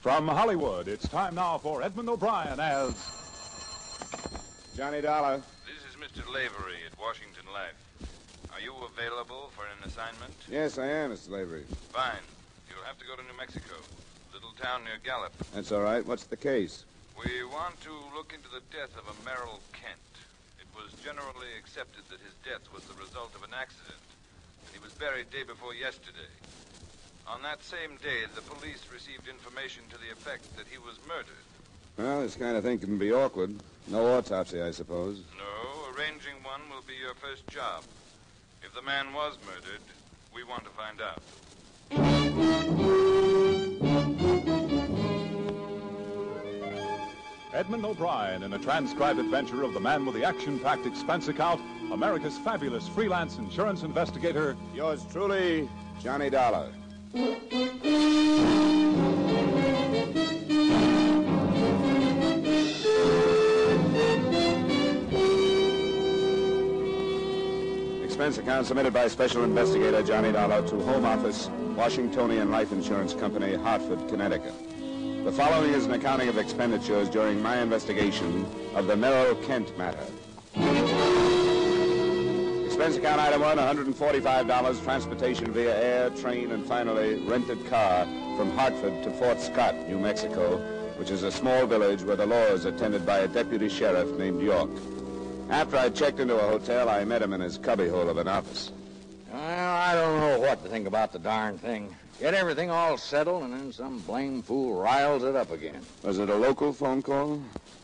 From Hollywood, it's time now for Edmund O'Brien as. Johnny Dollar. This is Mr. Lavery at Washington Life. Are you available for an assignment? Yes, I am, Mr. Lavery. Fine. You'll have to go to New Mexico, little town near Gallup. That's all right. What's the case? We want to look into the death of a Merrill Kent. It was generally accepted that his death was the result of an accident, and he was buried day before yesterday. On that same day, the police received information to the effect that he was murdered. Well, this kind of thing can be awkward. No autopsy, I suppose. No, arranging one will be your first job. If the man was murdered, we want to find out. Edmund O'Brien in a transcribed adventure of the man with the action packed expense account, America's fabulous freelance insurance investigator. Yours truly, Johnny Dollar. Expense account submitted by Special Investigator Johnny Dollar to Home Office, Washingtonian Life Insurance Company, Hartford, Connecticut. The following is an accounting of expenditures during my investigation of the Merrill Kent matter. Expense account item one, $145, transportation via air, train, and finally rented car from Hartford to Fort Scott, New Mexico, which is a small village where the law is attended by a deputy sheriff named York. After I checked into a hotel, I met him in his cubbyhole of an office. Well, I don't know what to think about the darn thing. Get everything all settled, and then some blame fool riles it up again. Was it a local phone call?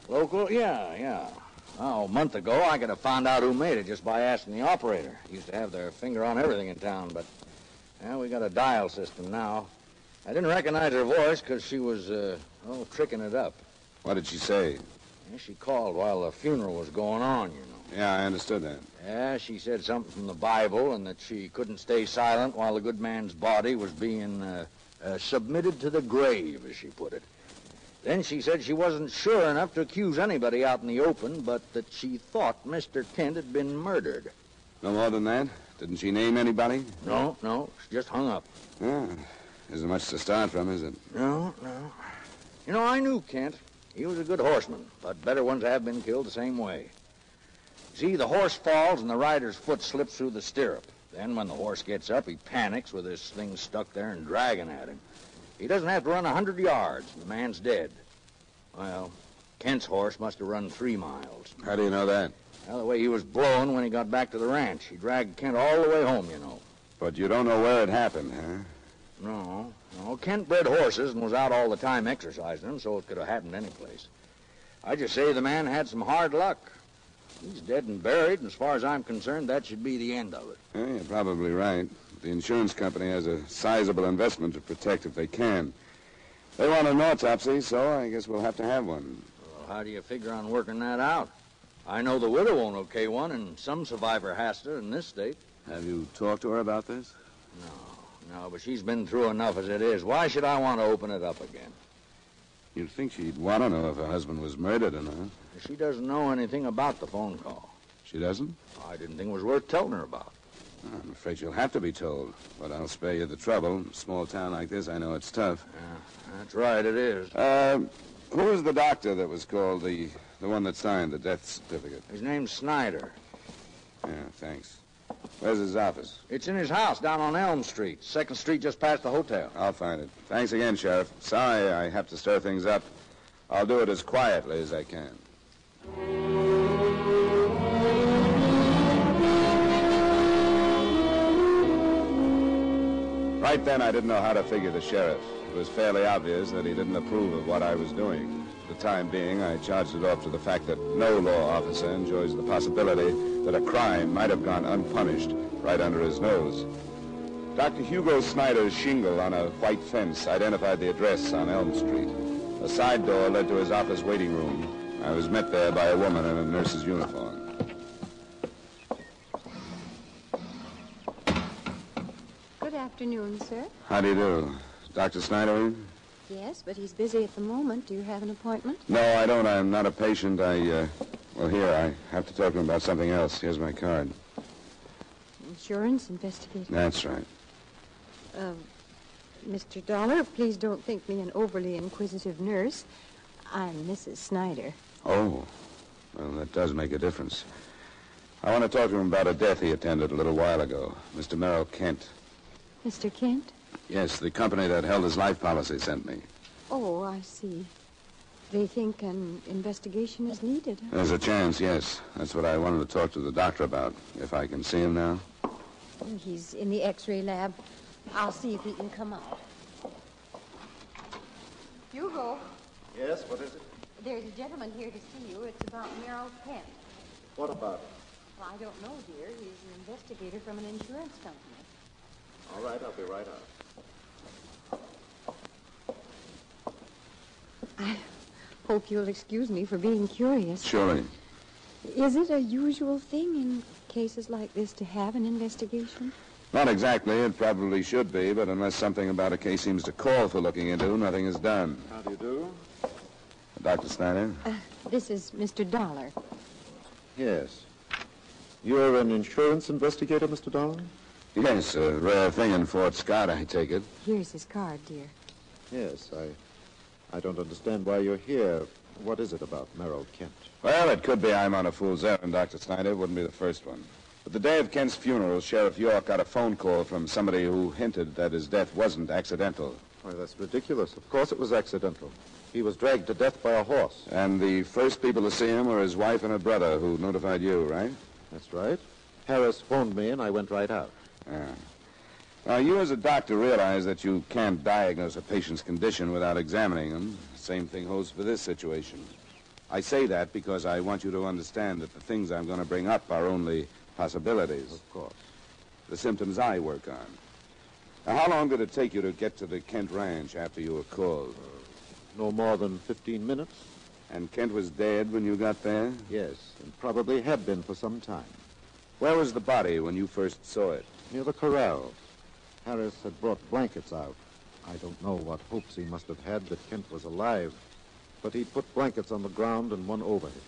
Local? Yeah, yeah. Oh, a month ago, I could have found out who made it just by asking the operator. Used to have their finger on everything in town, but well, we got a dial system now. I didn't recognize her voice because she was, uh, oh, tricking it up. What did she say? Yeah, she called while the funeral was going on, you know. Yeah, I understood that. Yeah, she said something from the Bible and that she couldn't stay silent while the good man's body was being uh, uh, submitted to the grave, as she put it. Then she said she wasn't sure enough to accuse anybody out in the open, but that she thought Mr. Kent had been murdered. No more than that? Didn't she name anybody? No, no, she just hung up. Yeah. Isn't much to start from, is it? No, no. You know, I knew Kent. He was a good horseman, but better ones have been killed the same way. See, the horse falls and the rider's foot slips through the stirrup. Then, when the horse gets up, he panics with his thing stuck there and dragging at him. He doesn't have to run a hundred yards, and the man's dead. Well, Kent's horse must have run three miles. How do you know that? Well, the way he was blowing when he got back to the ranch. He dragged Kent all the way home, you know. But you don't know where it happened, huh? No, no. Kent bred horses and was out all the time exercising them, so it could have happened any place. I just say the man had some hard luck. He's dead and buried, and as far as I'm concerned, that should be the end of it. Yeah, you're probably right. The insurance company has a sizable investment to protect if they can. They want an autopsy, so I guess we'll have to have one. Well, how do you figure on working that out? I know the widow won't okay one, and some survivor has to in this state. Have you talked to her about this? No, no, but she's been through enough as it is. Why should I want to open it up again? You'd think she'd want to know if her husband was murdered or not. She doesn't know anything about the phone call. She doesn't? I didn't think it was worth telling her about. I'm afraid you'll have to be told, but I'll spare you the trouble. Small town like this, I know it's tough. Yeah, that's right, it is. Uh, who was the doctor that was called the the one that signed the death certificate? His name's Snyder. Yeah, thanks. Where's his office? It's in his house down on Elm Street, second street just past the hotel. I'll find it. Thanks again, Sheriff. Sorry I have to stir things up. I'll do it as quietly as I can. Right then, I didn't know how to figure the sheriff. It was fairly obvious that he didn't approve of what I was doing. For the time being, I charged it off to the fact that no law officer enjoys the possibility that a crime might have gone unpunished right under his nose. Dr. Hugo Snyder's shingle on a white fence identified the address on Elm Street. A side door led to his office waiting room. I was met there by a woman in a nurse's uniform. Good afternoon, sir. How do you do? Dr. Snyder in? Yes, but he's busy at the moment. Do you have an appointment? No, I don't. I'm not a patient. I, uh, well, here, I have to talk to him about something else. Here's my card. Insurance investigator. That's right. Uh, Mr. Dollar, please don't think me an overly inquisitive nurse. I'm Mrs. Snyder. Oh, well, that does make a difference. I want to talk to him about a death he attended a little while ago. Mr. Merrill Kent. Mr. Kent? Yes, the company that held his life policy sent me. Oh, I see. They think an investigation is needed. There's a chance, yes. That's what I wanted to talk to the doctor about. If I can see him now. Oh, he's in the x-ray lab. I'll see if he can come out. Hugo, Yes, what is it? there's a gentleman here to see you. It's about Merrill Kent. What about it? Well, I don't know, dear. He's an investigator from an insurance company. All right, I'll be right out. I hope you'll excuse me for being curious. Surely. Is it a usual thing in cases like this to have an investigation? Not exactly. It probably should be, but unless something about a case seems to call for looking into, nothing is done. How do you do? Dr. Snyder? Uh, this is Mr. Dollar. Yes. You're an insurance investigator, Mr. Dollar? Yes, a rare thing in Fort Scott, I take it. Here's his card, dear. Yes, I I don't understand why you're here. What is it about Merrill Kent? Well, it could be I'm on a fool's errand, Dr. Snyder. It wouldn't be the first one. But the day of Kent's funeral, Sheriff York got a phone call from somebody who hinted that his death wasn't accidental. Why, that's ridiculous. Of course it was accidental. He was dragged to death by a horse. And the first people to see him were his wife and her brother, who notified you, right? That's right. Harris phoned me, and I went right out. Yeah. Now, you as a doctor realize that you can't diagnose a patient's condition without examining them. Same thing holds for this situation. I say that because I want you to understand that the things I'm going to bring up are only possibilities. Of course. The symptoms I work on. Now, how long did it take you to get to the Kent Ranch after you were called? No more than 15 minutes? And Kent was dead when you got there? Yes, and probably had been for some time. Where was the body when you first saw it? Near the corral. Harris had brought blankets out. I don't know what hopes he must have had that Kent was alive, but he put blankets on the ground and one over him.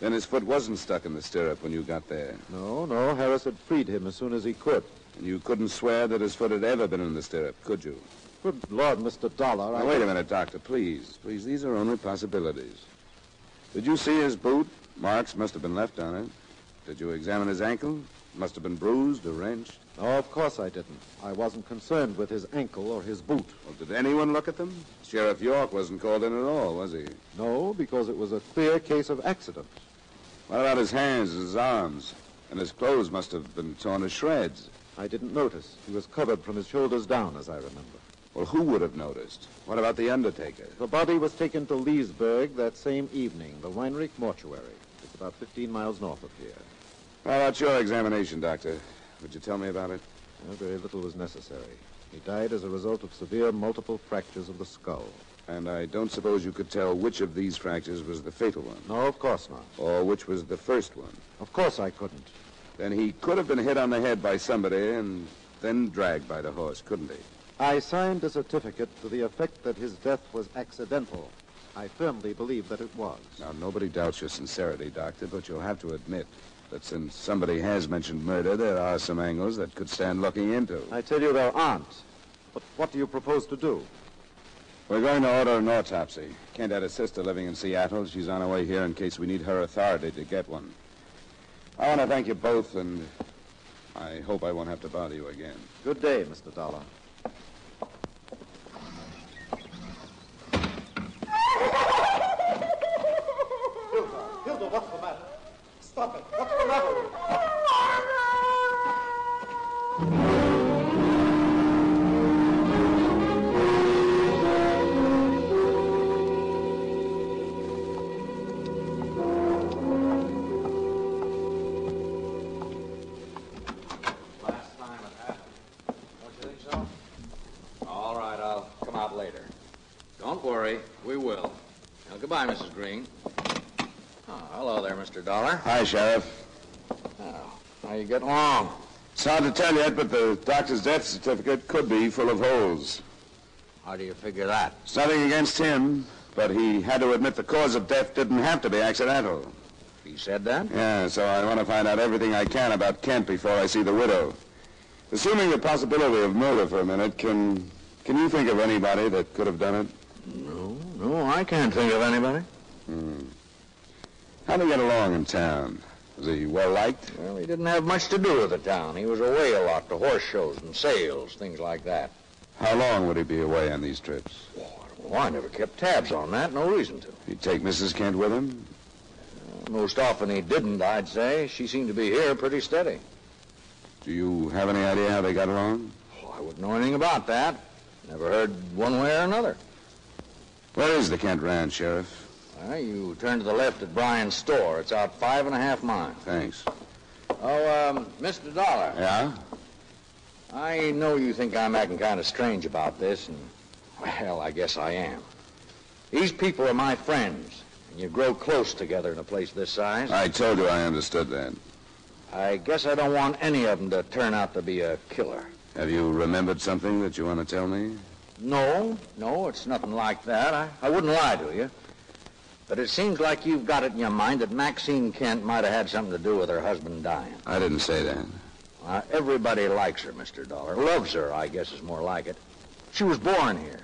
Then his foot wasn't stuck in the stirrup when you got there. No, no, Harris had freed him as soon as he could. And you couldn't swear that his foot had ever been in the stirrup, could you? Good Lord, Mr. Dollar, Now, I... wait a minute, Doctor, please. Please, these are only possibilities. Did you see his boot? Marks must have been left on it. Did you examine his ankle? Must have been bruised or wrenched. No, of course I didn't. I wasn't concerned with his ankle or his boot. Well, did anyone look at them? Sheriff York wasn't called in at all, was he? No, because it was a clear case of accident. What about his hands, his arms? And his clothes must have been torn to shreds. I didn't notice. He was covered from his shoulders down, as I remember. Well, who would have noticed? What about the undertaker? The body was taken to Leesburg that same evening, the Weinrich Mortuary. It's about 15 miles north of here. How about your examination, Doctor? Would you tell me about it? Very little was necessary. He died as a result of severe multiple fractures of the skull. And I don't suppose you could tell which of these fractures was the fatal one, No, of course not. or which was the first one. Of course I couldn't. Then he could have been hit on the head by somebody and then dragged by the horse, couldn't he? I signed a certificate to the effect that his death was accidental. I firmly believe that it was. Now, nobody doubts your sincerity, Doctor, but you'll have to admit that since somebody has mentioned murder, there are some angles that could stand looking into. I tell you there aren't. But what do you propose to do? We're going to order an autopsy. Kent had a sister living in Seattle. She's on her way here in case we need her authority to get one. I want to thank you both, and I hope I won't have to bother you again. Good day, Mr. Dollar. Hilda, Hilda, what's the matter? Stop it. Goodbye, Mrs. Green. Oh, hello there, Mr. Dollar. Hi, Sheriff. Oh, how you getting along? It's hard to tell yet, but the doctor's death certificate could be full of holes. How do you figure that? It's nothing against him, but he had to admit the cause of death didn't have to be accidental. He said that? Yeah, so I want to find out everything I can about Kent before I see the widow. Assuming the possibility of murder for a minute, can Can you think of anybody that could have done it? No, no, I can't think of anybody. Hmm. How did he get along in town? Was he well liked? Well, he didn't have much to do with the town. He was away a lot to horse shows and sales, things like that. How long would he be away on these trips? Oh, well, I never kept tabs on that. No reason to. He'd take Mrs. Kent with him? Uh, most often he didn't, I'd say. She seemed to be here pretty steady. Do you have any idea how they got along? Well, I wouldn't know anything about that. Never heard one way or another. Where is the Kent Ranch, Sheriff? Well, you turn to the left at Brian's store. It's out five and a half miles. Thanks. Oh, um, Mr. Dollar, Yeah? I know you think I'm acting kind of strange about this, and, well, I guess I am. These people are my friends, and you grow close together in a place this size. I told you I understood that. I guess I don't want any of them to turn out to be a killer. Have you remembered something that you want to tell me? No, no, it's nothing like that. I, I wouldn't lie to you. But it seems like you've got it in your mind that Maxine Kent might have had something to do with her husband dying. I didn't say that. Uh, everybody likes her, Mr. Dollar. Loves her, I guess is more like it. She was born here.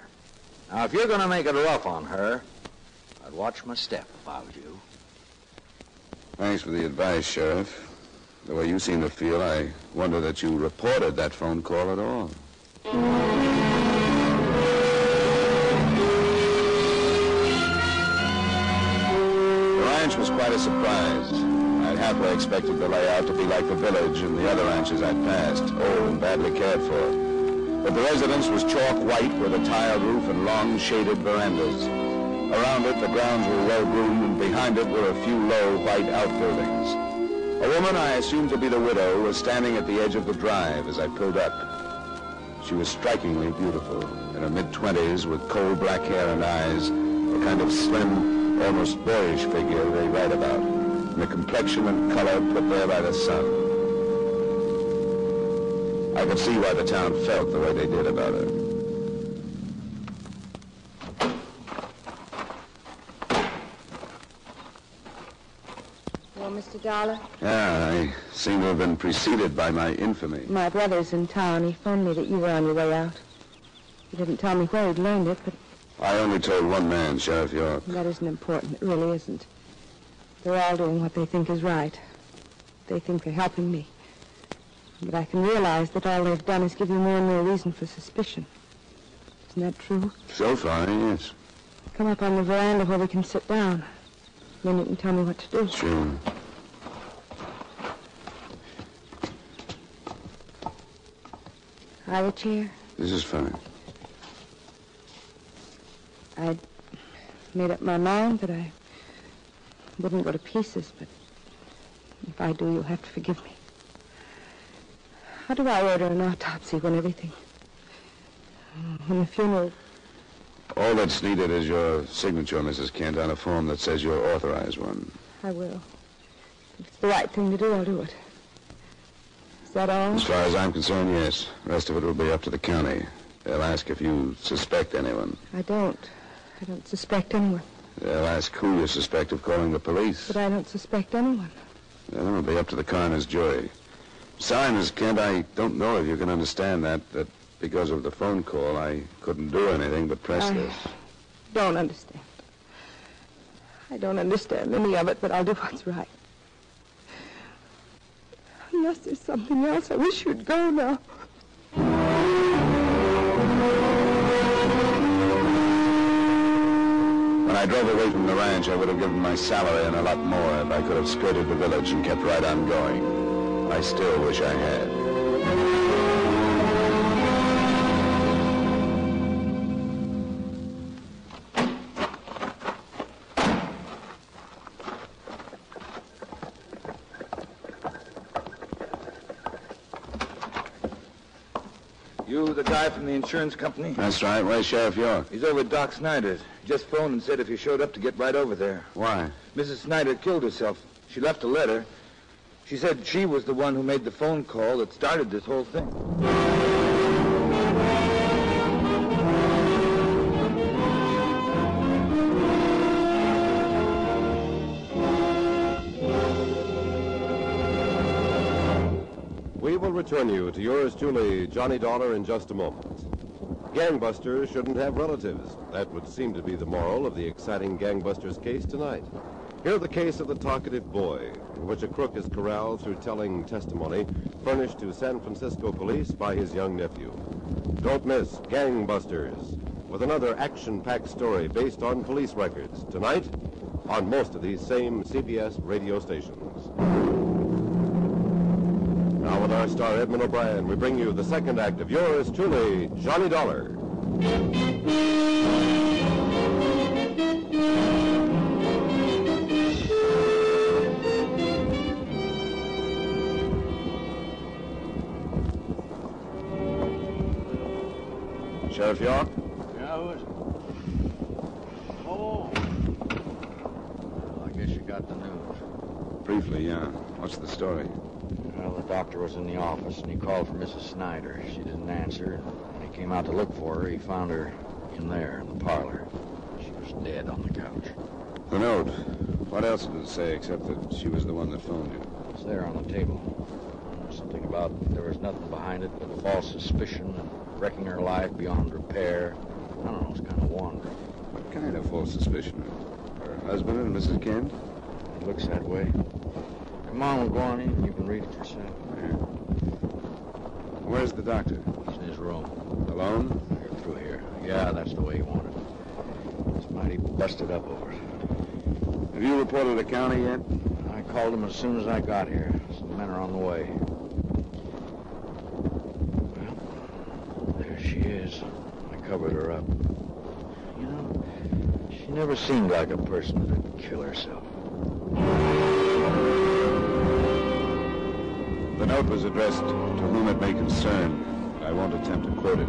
Now, if you're going to make it rough on her, I'd watch my step if I was you. Thanks for the advice, Sheriff. The way you seem to feel, I wonder that you reported that phone call at all. Ranch was quite a surprise. I'd halfway expected the layout to be like the village and the other ranches I'd passed, old and badly cared for. But the residence was chalk white with a tiled roof and long shaded verandas. Around it, the grounds were well groomed, and behind it were a few low white outbuildings. A woman I assumed to be the widow was standing at the edge of the drive as I pulled up. She was strikingly beautiful, in her mid-twenties with coal black hair and eyes, a kind of slim, almost boyish figure they write about, and a complexion and color put there by the sun. I could see why the town felt the way they did about her. Well, Mr. Dollar, Yeah, I seem to have been preceded by my infamy. my brother's in town. He phoned me that you were on your way out. He didn't tell me where he'd learned it, but I only told one man, Sheriff York. that isn't important. It really isn't. They're all doing what they think is right. They think they're helping me. But I can realize that all they've done is give you more and more reason for suspicion. Isn't that true? So far, yes. Come up on the veranda where we can sit down. Then you can tell me what to do. Sure. Have a chair. This is fine. I'd made up my mind that I wouldn't go to pieces, but if I do, you'll have to forgive me. How do I order an autopsy when everything... When the funeral... All that's needed is your signature, Mrs. Kent, on a form that says you're authorized one. I will. If it's the right thing to do, I'll do it. Is that all? As far as I'm concerned, yes. The rest of it will be up to the county. They'll ask if you suspect anyone. I don't. I don't suspect anyone. They'll ask who you suspect of calling the police. But I don't suspect anyone. Then it'll be up to the coroner's jury. Sorry, Miss Kent, I don't know if you can understand that, that because of the phone call, I couldn't do anything but press I- this. Don't understand. I don't understand any of it, but I'll do what's right. Unless there's something else, I wish you'd go now. I drove away from the ranch, I would have given my salary and a lot more if I could have skirted the village and kept right on going. I still wish I had. You the guy from the insurance company? That's right. Where's Sheriff York? He's over at Doc Snyder's. Just phoned and said if you showed up to get right over there. Why? Mrs. Snyder killed herself. She left a letter. She said she was the one who made the phone call that started this whole thing. We will return you to yours truly, Johnny Dollar, in just a moment. Gangbusters shouldn't have relatives. That would seem to be the moral of the exciting Gangbusters case tonight. Hear the case of the talkative boy, in which a crook is corralled through telling testimony furnished to San Francisco police by his young nephew. Don't miss Gangbusters, with another action-packed story based on police records, tonight on most of these same CBS radio stations. With our star Edmund O'Brien, we bring you the second act of yours truly, Johnny Dollar. Mrs. Snyder. She didn't answer, when he came out to look for her, he found her in there, in the parlor. She was dead on the couch. The note. What else did it say except that she was the one that phoned you? It's there on the table. Something about there was nothing behind it but a false suspicion and wrecking her life beyond repair. I don't know, it's kind of wandering. What kind of false suspicion? Her husband and Mrs. Kent? It looks that way. Come on, we'll go on in. You can read it yourself. Where's the doctor? He's in his room. Alone? Through here. Yeah, that's the way he wanted it. He's mighty busted up over it. Have you reported the county yet? I called him as soon as I got here. Some men are on the way. Well, there she is. I covered her up. You know, she never seemed like a person that'd kill herself. Note was addressed to whom it may concern. I won't attempt to quote it.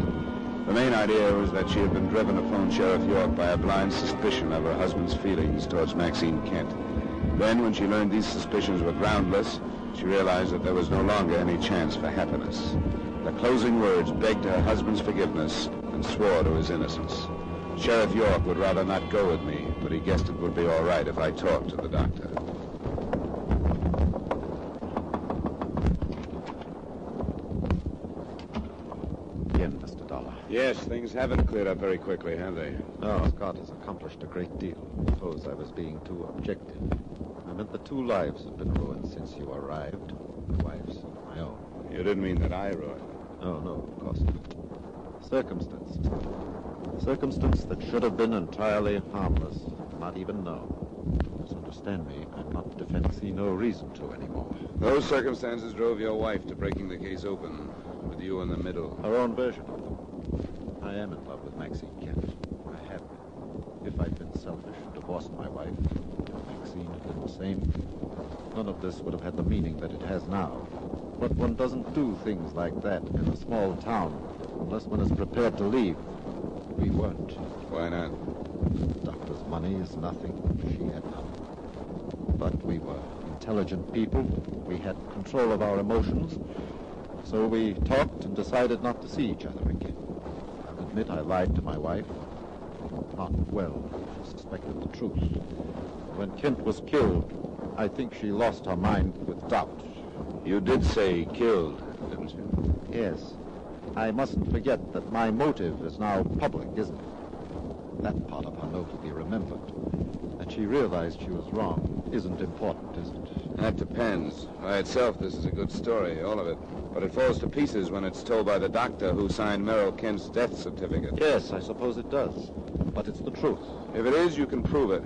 The main idea was that she had been driven phone Sheriff York by a blind suspicion of her husband's feelings towards Maxine Kent. Then, when she learned these suspicions were groundless, she realized that there was no longer any chance for happiness. The closing words begged her husband's forgiveness and swore to his innocence. Sheriff York would rather not go with me, but he guessed it would be all right if I talked to the doctor. Again, Mr. Dollar. Yes, things haven't cleared up very quickly, have they? No, Scott has accomplished a great deal. Suppose I was being too objective. I meant the two lives have been ruined since you arrived. The wives my own. You didn't mean that I ruined Oh, no, of course not. Circumstance. Circumstance that should have been entirely harmless. Not even known. Misunderstand me. I'm not defending. See no reason to anymore. Those circumstances drove your wife to breaking the case open, with you in the middle. Her own version of them. I am in love with Maxine Kent. I have been. If I'd been selfish, and divorced my wife, if Maxine had been the same, none of this would have had the meaning that it has now. But one doesn't do things like that in a small town unless one is prepared to leave. We weren't. Why not? The doctor's money is nothing. She had none. But we were intelligent people. We had control of our emotions. So we talked and decided not to see each other again. Admit I lied to my wife. Not well. She suspected the truth. When Kent was killed, I think she lost her mind with doubt. You did say killed, didn't you? Yes. I mustn't forget that my motive is now public, isn't it? That part of her note will be remembered. That she realized she was wrong isn't important, is it? That depends. By itself, this is a good story, all of it. But it falls to pieces when it's told by the doctor who signed Merrill Kent's death certificate. Yes, I suppose it does. But it's the truth. If it is, you can prove it.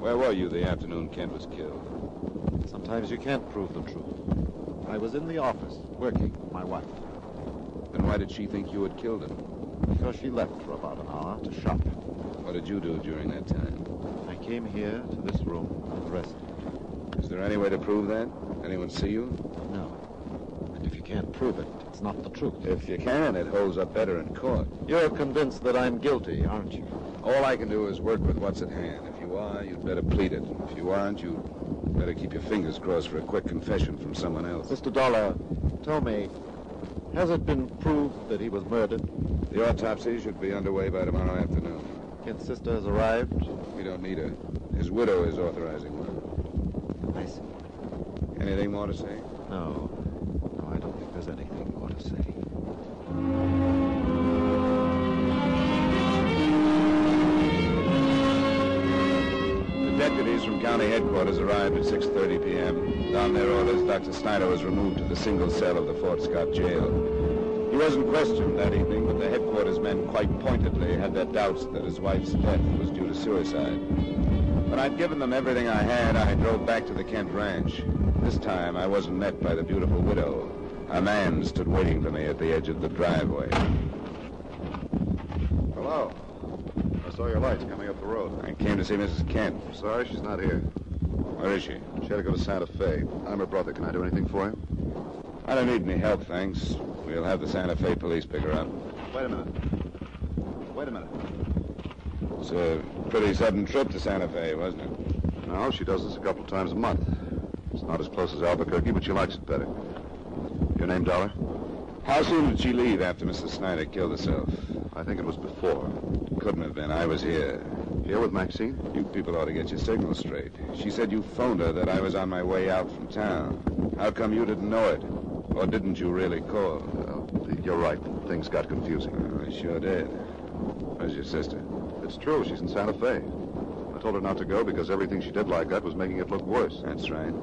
Where were you the afternoon Kent was killed? Sometimes you can't prove the truth. I was in the office, working with my wife. Then why did she think you had killed him? Because she left for about an hour to shop. What did you do during that time? I came here to this room and rested. Is there any way to prove that? Anyone see you? No. And if you can't prove it, it's not the truth. If you can, it holds up better in court. You're convinced that I'm guilty, aren't you? All I can do is work with what's at hand. If you are, you'd better plead it. If you aren't, you'd better keep your fingers crossed for a quick confession from someone else. Mr. Dollar, tell me, has it been proved that he was murdered? The autopsy should be underway by tomorrow afternoon. Kent's sister has arrived? We don't need her. His widow is authorizing one. Anything more to say? No. No, I don't think there's anything more to say. The deputies from county headquarters arrived at 6.30 p.m. On their orders, Dr. Snyder was removed to the single cell of the Fort Scott jail. He wasn't questioned that evening, but the headquarters men quite pointedly had their doubts that his wife's death was due to suicide. When I'd given them everything I had, I drove back to the Kent Ranch. This time, I wasn't met by the beautiful widow. A man stood waiting for me at the edge of the driveway. Hello. I saw your lights coming up the road. I came to see Mrs. Kent. Sorry, she's not here. Where is she? She had to go to Santa Fe. I'm her brother. Can I do anything for you? I don't need any help, thanks. We'll have the Santa Fe police pick her up. Wait a minute. Wait a minute. It's a pretty sudden trip to Santa Fe, wasn't it? No, she does this a couple of times a month. It's not as close as Albuquerque, but she likes it better. Your name, Dollar? How soon did she leave after Mrs. Snyder killed herself? I think it was before. Couldn't have been. I was here. Here with Maxine? You people ought to get your signals straight. She said you phoned her that I was on my way out from town. How come you didn't know it? Or didn't you really call? Uh, you're right. Things got confusing. Oh, I sure did. Where's your sister? It's true. She's in Santa Fe. I told her not to go because everything she did like that was making it look worse. That's right.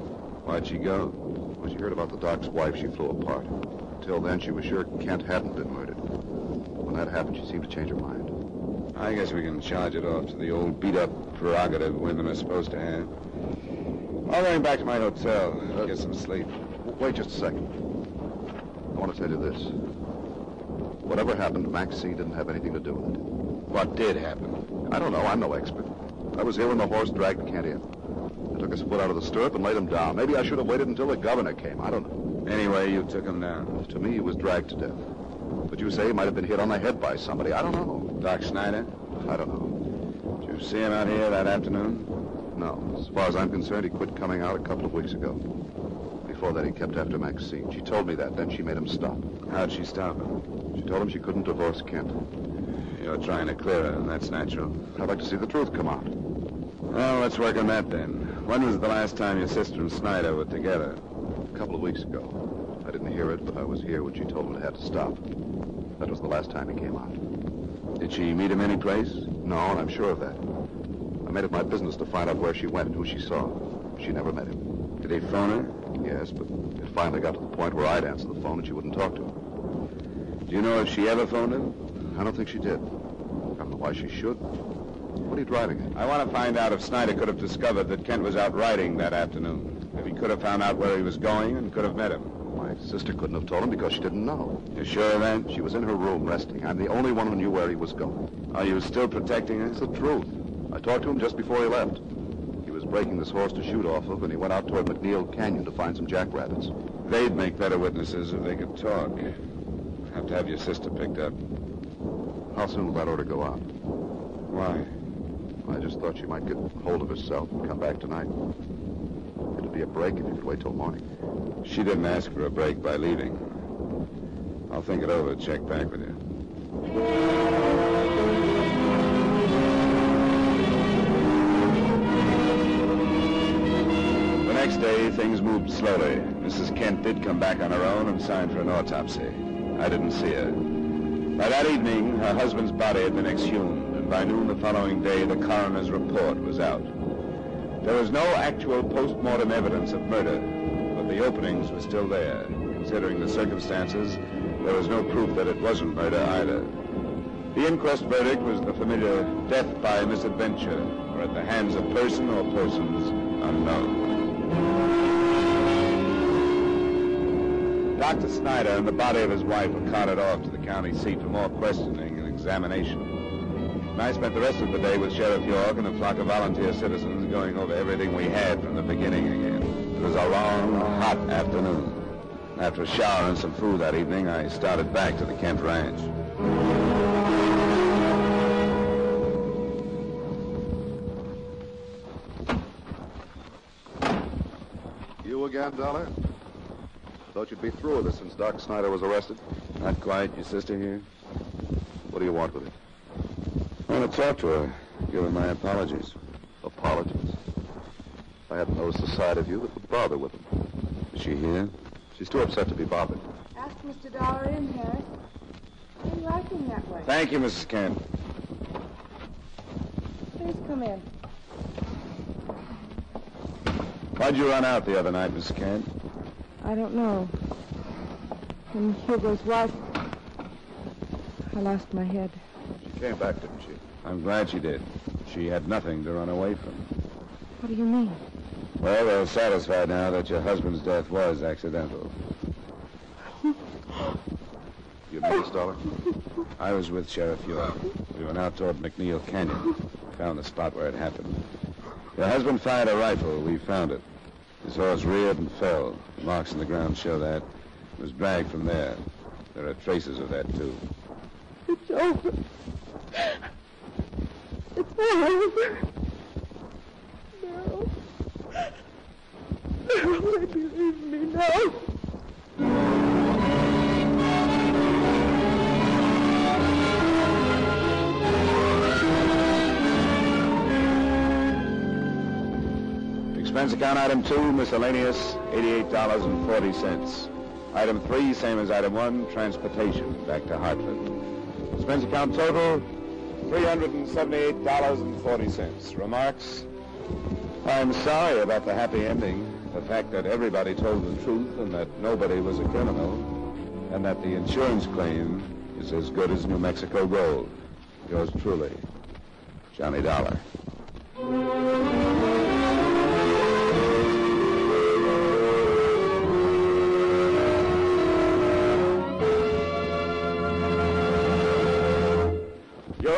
Why'd she go? When she heard about the doc's wife, she flew apart. Until then, she was sure Kent hadn't been murdered. When that happened, she seemed to change her mind. I guess we can charge it off to the old beat-up prerogative women are supposed to have. I'll going back to my hotel. Uh, get some sleep. Wait just a second. I want to tell you this. Whatever happened, Maxine didn't have anything to do with it. What did happen? I don't know. I'm no expert. I was here when the horse dragged Kent in. I took his foot out of the stirrup and laid him down. Maybe I should have waited until the governor came. I don't know. Anyway, you took him down. To me, he was dragged to death. But you say he might have been hit on the head by somebody. I don't know. Doc Snyder? I don't know. Did you see him out here that afternoon? No. As far as I'm concerned, he quit coming out a couple of weeks ago. Before that, he kept after Maxine. She told me that. Then she made him stop. How'd she stop him? She told him she couldn't divorce Kent. You're trying to clear her, and that's natural. I'd like to see the truth come out. Well, let's work on that then. When was the last time your sister and Snyder were together? A couple of weeks ago. I didn't hear it, but I was here when she told him it had to stop. That was the last time he came out. Did she meet him any place? No, and I'm sure of that. I made it my business to find out where she went and who she saw. She never met him. Did he phone her? Yes, but it finally got to the point where I'd answer the phone and she wouldn't talk to him. Do you know if she ever phoned him? I don't think she did. I don't know why she should. What are you driving at? I want to find out if Snyder could have discovered that Kent was out riding that afternoon. If he could have found out where he was going and could have met him. My sister couldn't have told him because she didn't know. You sure of that? She was in her room resting. I'm the only one who knew where he was going. Are you still protecting her? It's the truth. I talked to him just before he left. He was breaking this horse to shoot off of, and he went out toward McNeil Canyon to find some jackrabbits. They'd make better witnesses if they could talk. Have to have your sister picked up. How soon will that order go out? Why? I just thought she might get hold of herself and come back tonight. It'd be a break if you could wait till morning. She didn't ask for a break by leaving. I'll think it over, and check back with you. The next day, things moved slowly. Mrs. Kent did come back on her own and signed for an autopsy. I didn't see her. By that evening, her husband's body had been exhumed, and by noon the following day, the coroner's report was out. There was no actual post-mortem evidence of murder, but the openings were still there. Considering the circumstances, there was no proof that it wasn't murder either. The inquest verdict was the familiar death by misadventure, or at the hands of person or persons unknown. Dr. Snyder and the body of his wife were carted off to the county seat for more questioning and examination. And I spent the rest of the day with Sheriff York and a flock of volunteer citizens going over everything we had from the beginning again. It was a long, hot afternoon. After a shower and some food that evening, I started back to the Kent Ranch. You again, Dollar? Thought you'd be through with us since Doc Snyder was arrested. Not quite. Your sister here? What do you want with it? I want to talk to her. Give her my apologies. Apologies. I hadn't noticed the side of you that would bother with them. Is she here? She's too upset to be bothered. Ask Mr. Dollar in, Harris. Why are you acting that way? Thank you, Mrs. Kent. Please come in. Why'd you run out the other night, Mrs. Kent? I don't know. When Hugo's wife, I lost my head. She came back, didn't she? I'm glad she did. She had nothing to run away from. What do you mean? Well, we're satisfied now that your husband's death was accidental. You know this, Dollar? I was with Sheriff York. We went out toward McNeil Canyon. Found the spot where it happened. Your husband fired a rifle. We found it. His horse reared and fell. Marks in the ground show that. It was dragged from there. There are traces of that, too. It's over. It's over. No. No, they believe me now. Expense account item two, miscellaneous, $88.40. Item three, same as item one, transportation back to Hartford. Expense account total, $378.40. Remarks? I'm sorry about the happy ending. The fact that everybody told the truth and that nobody was a criminal. And that the insurance claim is as good as New Mexico gold. Yours truly, Johnny Dollar.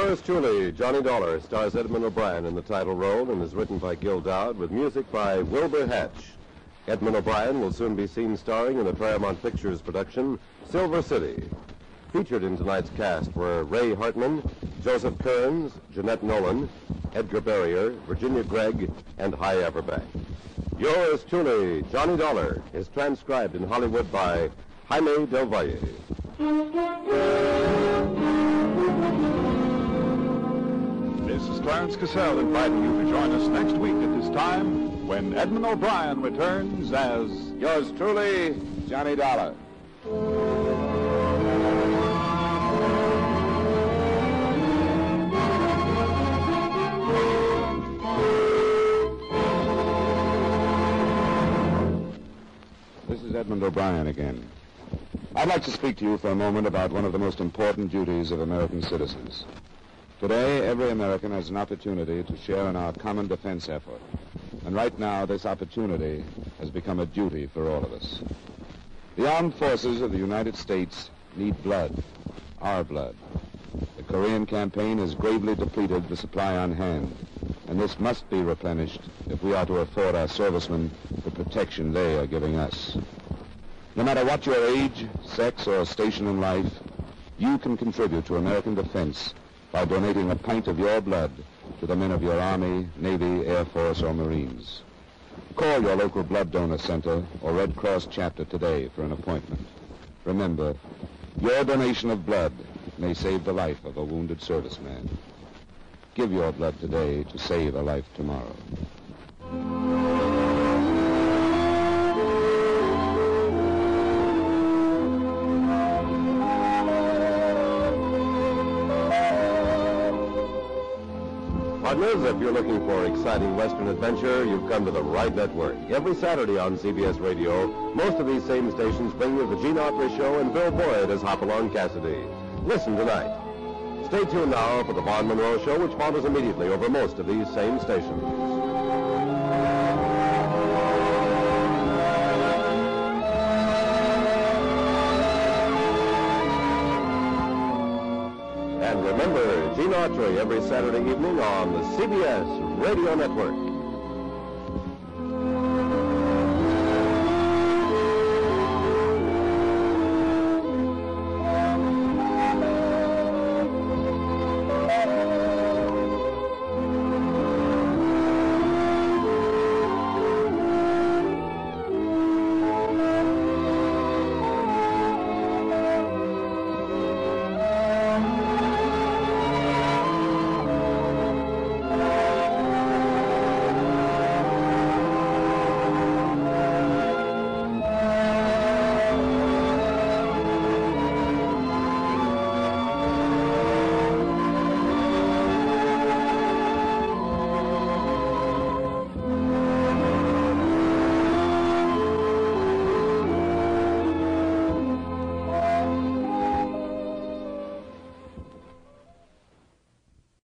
Yours truly, Johnny Dollar, stars Edmund O'Brien in the title role and is written by Gil Doud with music by Wilbur Hatch. Edmund O'Brien will soon be seen starring in the Paramount Pictures production Silver City. Featured in tonight's cast were Ray Hartman, Joseph Kearns, Jeanette Nolan, Edgar Barrier, Virginia Gregg, and Hy Averback. Yours truly, Johnny Dollar, is transcribed in Hollywood by Jaime Del Valle. Clarence Cassell inviting you to join us next week at this time when Edmund O'Brien returns as Yours truly, Johnny Dollar. This is Edmund O'Brien again. I'd like to speak to you for a moment about one of the most important duties of American citizens. Today, every American has an opportunity to share in our common defense effort. And right now, this opportunity has become a duty for all of us. The armed forces of the United States need blood, our blood. The Korean campaign has gravely depleted the supply on hand, and this must be replenished if we are to afford our servicemen the protection they are giving us. No matter what your age, sex, or station in life, you can contribute to American defense by donating a pint of your blood to the men of your Army, Navy, Air Force, or Marines. Call your local blood donor center or Red Cross chapter today for an appointment. Remember, your donation of blood may save the life of a wounded serviceman. Give your blood today to save a life tomorrow. Partners, if you're looking for exciting Western adventure, you've come to the right network. Every Saturday on CBS Radio, most of these same stations bring you the Gene Autry Show and Bill Boyd as Hopalong Cassidy. Listen tonight. Stay tuned now for the Vaughn Monroe Show, which follows immediately over most of these same stations. And remember, Gene Autry every Saturday evening on the CBS Radio Network.